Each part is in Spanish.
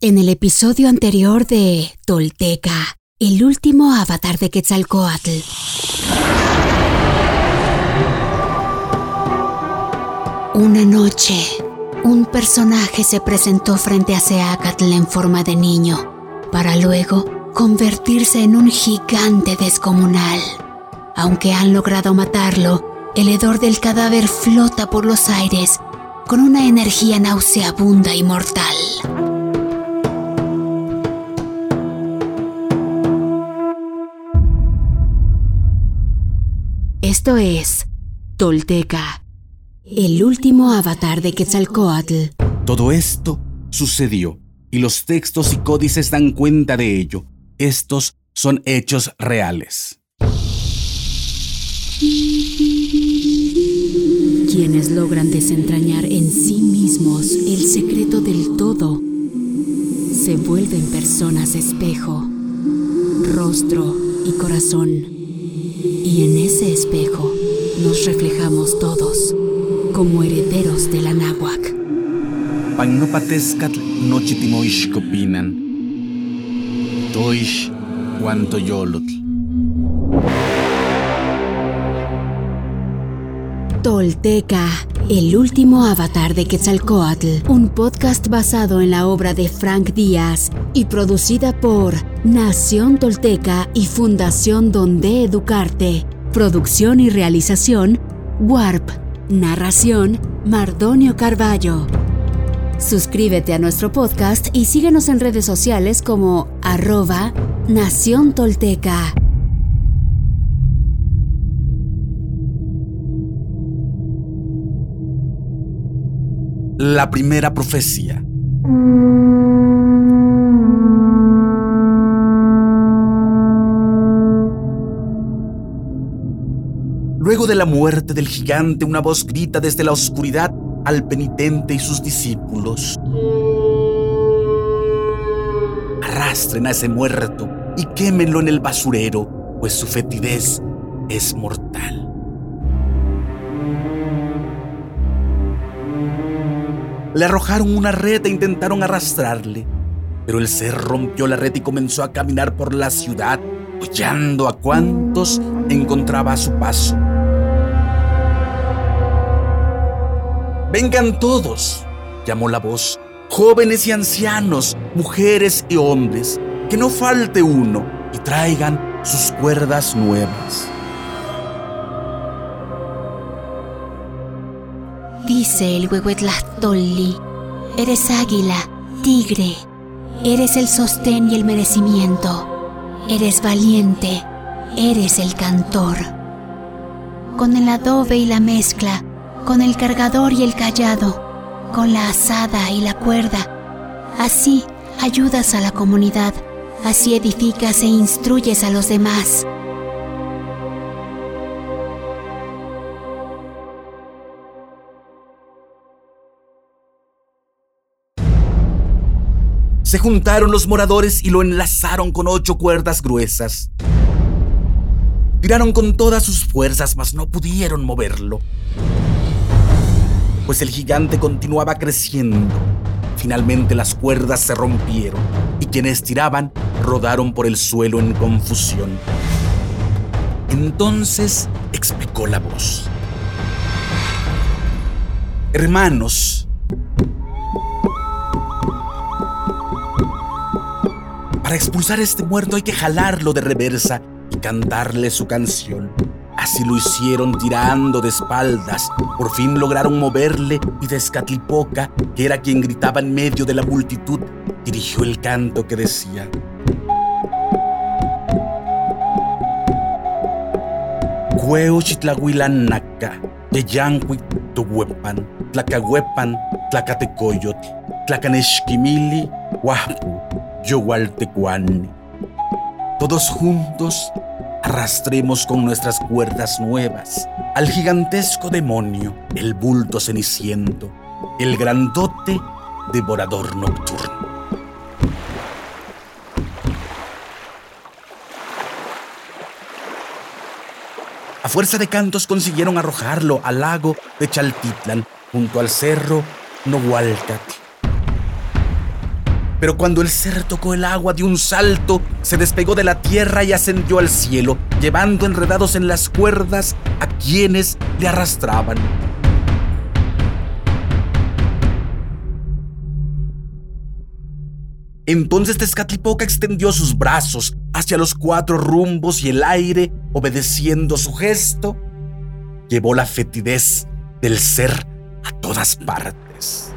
En el episodio anterior de Tolteca, el último avatar de Quetzalcoatl. Una noche, un personaje se presentó frente a Seacatl en forma de niño, para luego convertirse en un gigante descomunal. Aunque han logrado matarlo, el hedor del cadáver flota por los aires con una energía nauseabunda y mortal. Esto es Tolteca, el último avatar de Quetzalcoatl. Todo esto sucedió y los textos y códices dan cuenta de ello. Estos son hechos reales. Quienes logran desentrañar en sí mismos el secreto del todo se vuelven personas espejo, rostro y corazón. Y en ese espejo nos reflejamos todos como herederos de la náhuac. Pagnopatescatl nochitimoixcopinan. Toish guantoyolotl. Tolteca, el último avatar de Quetzalcoatl, un podcast basado en la obra de Frank Díaz y producida por Nación Tolteca y Fundación Donde Educarte. Producción y realización, Warp. Narración, Mardonio Carballo. Suscríbete a nuestro podcast y síguenos en redes sociales como arroba Nación Tolteca. La primera profecía. Luego de la muerte del gigante, una voz grita desde la oscuridad al penitente y sus discípulos. Arrastren a ese muerto y quémenlo en el basurero, pues su fetidez es mortal. Le arrojaron una red e intentaron arrastrarle, pero el ser rompió la red y comenzó a caminar por la ciudad, hollando a cuantos encontraba a su paso. Vengan todos, llamó la voz, jóvenes y ancianos, mujeres y hombres, que no falte uno y traigan sus cuerdas nuevas. Dice el eres águila, tigre, eres el sostén y el merecimiento, eres valiente, eres el cantor. Con el adobe y la mezcla, con el cargador y el callado, con la asada y la cuerda, así ayudas a la comunidad, así edificas e instruyes a los demás. Se juntaron los moradores y lo enlazaron con ocho cuerdas gruesas. Tiraron con todas sus fuerzas, mas no pudieron moverlo. Pues el gigante continuaba creciendo. Finalmente las cuerdas se rompieron y quienes tiraban rodaron por el suelo en confusión. Entonces explicó la voz. Hermanos, Para expulsar a este muerto hay que jalarlo de reversa y cantarle su canción. Así lo hicieron tirando de espaldas. Por fin lograron moverle y Descatlipoca, que era quien gritaba en medio de la multitud, dirigió el canto que decía. Cueo chitlahuilan naca, yeyanqui tuhuepan, tlacahuepan, tlacatecoyot, tlacaneshquimili, huapu, Yogualtecuani. Todos juntos arrastremos con nuestras cuerdas nuevas al gigantesco demonio, el bulto ceniciento, el grandote devorador nocturno. A fuerza de cantos consiguieron arrojarlo al lago de Chaltitlan, junto al cerro Nohualcat. Pero cuando el ser tocó el agua de un salto, se despegó de la tierra y ascendió al cielo, llevando enredados en las cuerdas a quienes le arrastraban. Entonces Tezcatlipoca extendió sus brazos hacia los cuatro rumbos y el aire, obedeciendo su gesto, llevó la fetidez del ser a todas partes.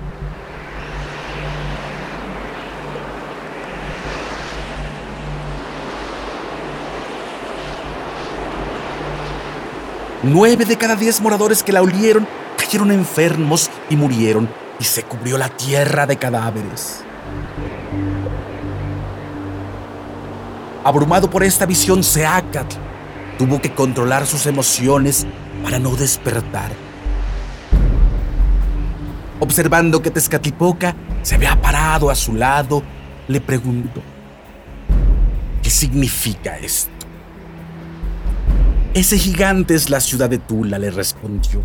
Nueve de cada diez moradores que la olieron cayeron enfermos y murieron, y se cubrió la tierra de cadáveres. Abrumado por esta visión, Seacatl tuvo que controlar sus emociones para no despertar. Observando que Tezcatlipoca se había parado a su lado, le preguntó, ¿qué significa esto? Ese gigante es la ciudad de Tula, le respondió.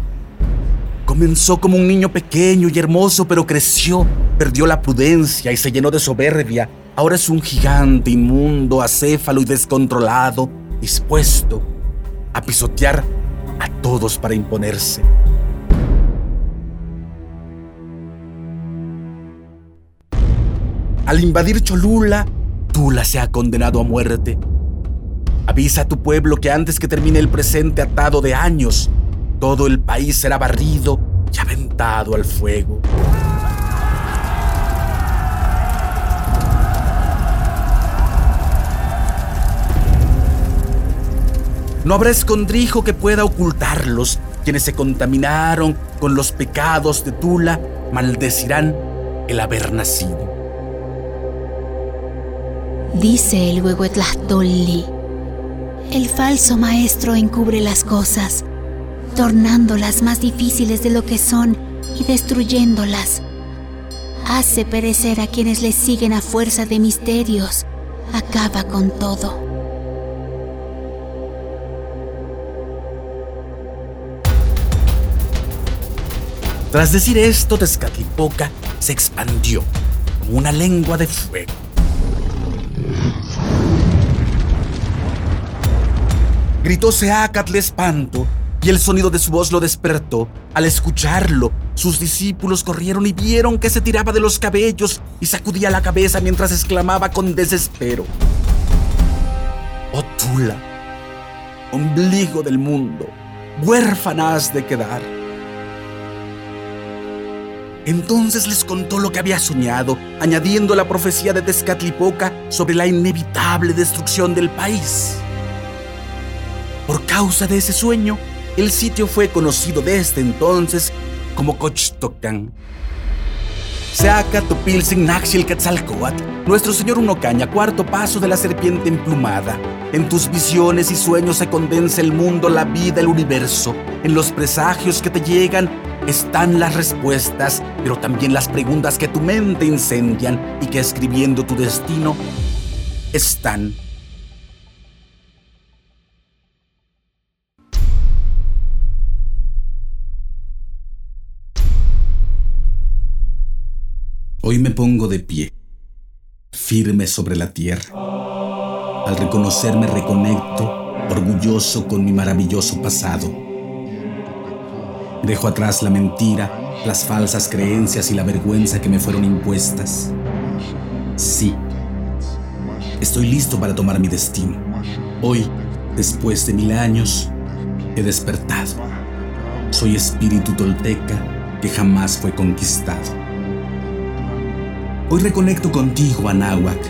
Comenzó como un niño pequeño y hermoso, pero creció, perdió la prudencia y se llenó de soberbia Ahora es un gigante inmundo, acéfalo y descontrolado, dispuesto a pisotear a todos para imponerse. Al invadir Cholula, Tula se ha condenado a muerte. Avisa a tu pueblo que antes que termine el presente atado de años, todo el país será barrido y aventado al fuego. No habrá escondrijo que pueda ocultarlos. Quienes se contaminaron con los pecados de Tula maldecirán el haber nacido. Dice el Huehuetlastolli. El falso maestro encubre las cosas, tornándolas más difíciles de lo que son y destruyéndolas. Hace perecer a quienes le siguen a fuerza de misterios. Acaba con todo. Tras decir esto, Tezcatlipoca se expandió como una lengua de fuego. Gritó Seacatl espanto y el sonido de su voz lo despertó. Al escucharlo, sus discípulos corrieron y vieron que se tiraba de los cabellos y sacudía la cabeza mientras exclamaba con desespero. Oh Tula, ombligo del mundo, huérfana has de quedar. Entonces les contó lo que había soñado, añadiendo la profecía de Tezcatlipoca sobre la inevitable destrucción del país. Por causa de ese sueño, el sitio fue conocido desde entonces como Cochtocan. Seaca Topilsin Naxil Quetzalcoatl, nuestro señor Unocaña, cuarto paso de la serpiente emplumada. En tus visiones y sueños se condensa el mundo, la vida, el universo. En los presagios que te llegan están las respuestas, pero también las preguntas que tu mente incendian y que escribiendo tu destino están. Hoy me pongo de pie, firme sobre la tierra. Al reconocerme reconecto, orgulloso con mi maravilloso pasado Dejo atrás la mentira, las falsas creencias y la vergüenza que me fueron impuestas. Sí, estoy listo para tomar mi destino. Hoy, después de mil años, he despertado. Soy espíritu tolteca que jamás fue conquistado. Hoy reconecto contigo, Anáhuac,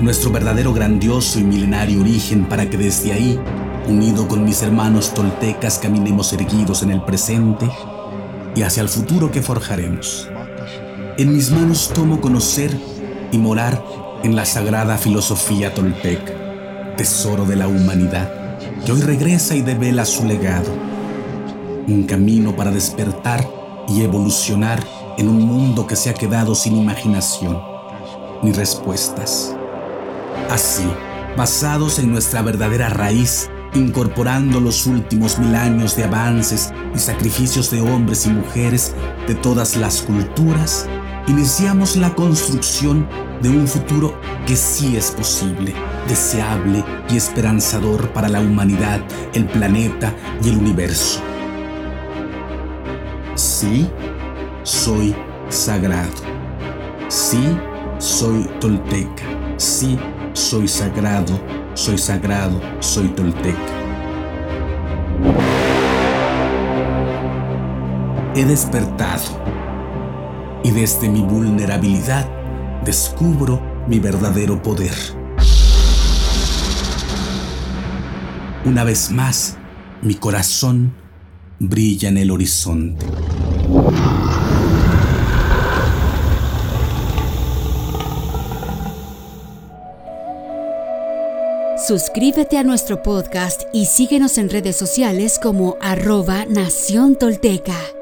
nuestro verdadero grandioso y milenario origen para que desde ahí unido con mis hermanos toltecas, caminemos erguidos en el presente y hacia el futuro que forjaremos. En mis manos tomo conocer y morar en la sagrada filosofía tolteca, tesoro de la humanidad, que hoy regresa y devela su legado. Un camino para despertar y evolucionar en un mundo que se ha quedado sin imaginación ni respuestas. Así, basados en nuestra verdadera raíz, incorporando los últimos mil años de avances y sacrificios de hombres y mujeres de todas las culturas, iniciamos la construcción de un futuro que sí es posible, deseable y esperanzador para la humanidad, el planeta y el universo. Sí, soy sagrado. Sí, soy tolteca. Sí, soy sagrado, soy sagrado, soy tolteca. He despertado y desde mi vulnerabilidad descubro mi verdadero poder. Una vez más, mi corazón brilla en el horizonte. Suscríbete a nuestro podcast y síguenos en redes sociales como arroba Nación Tolteca.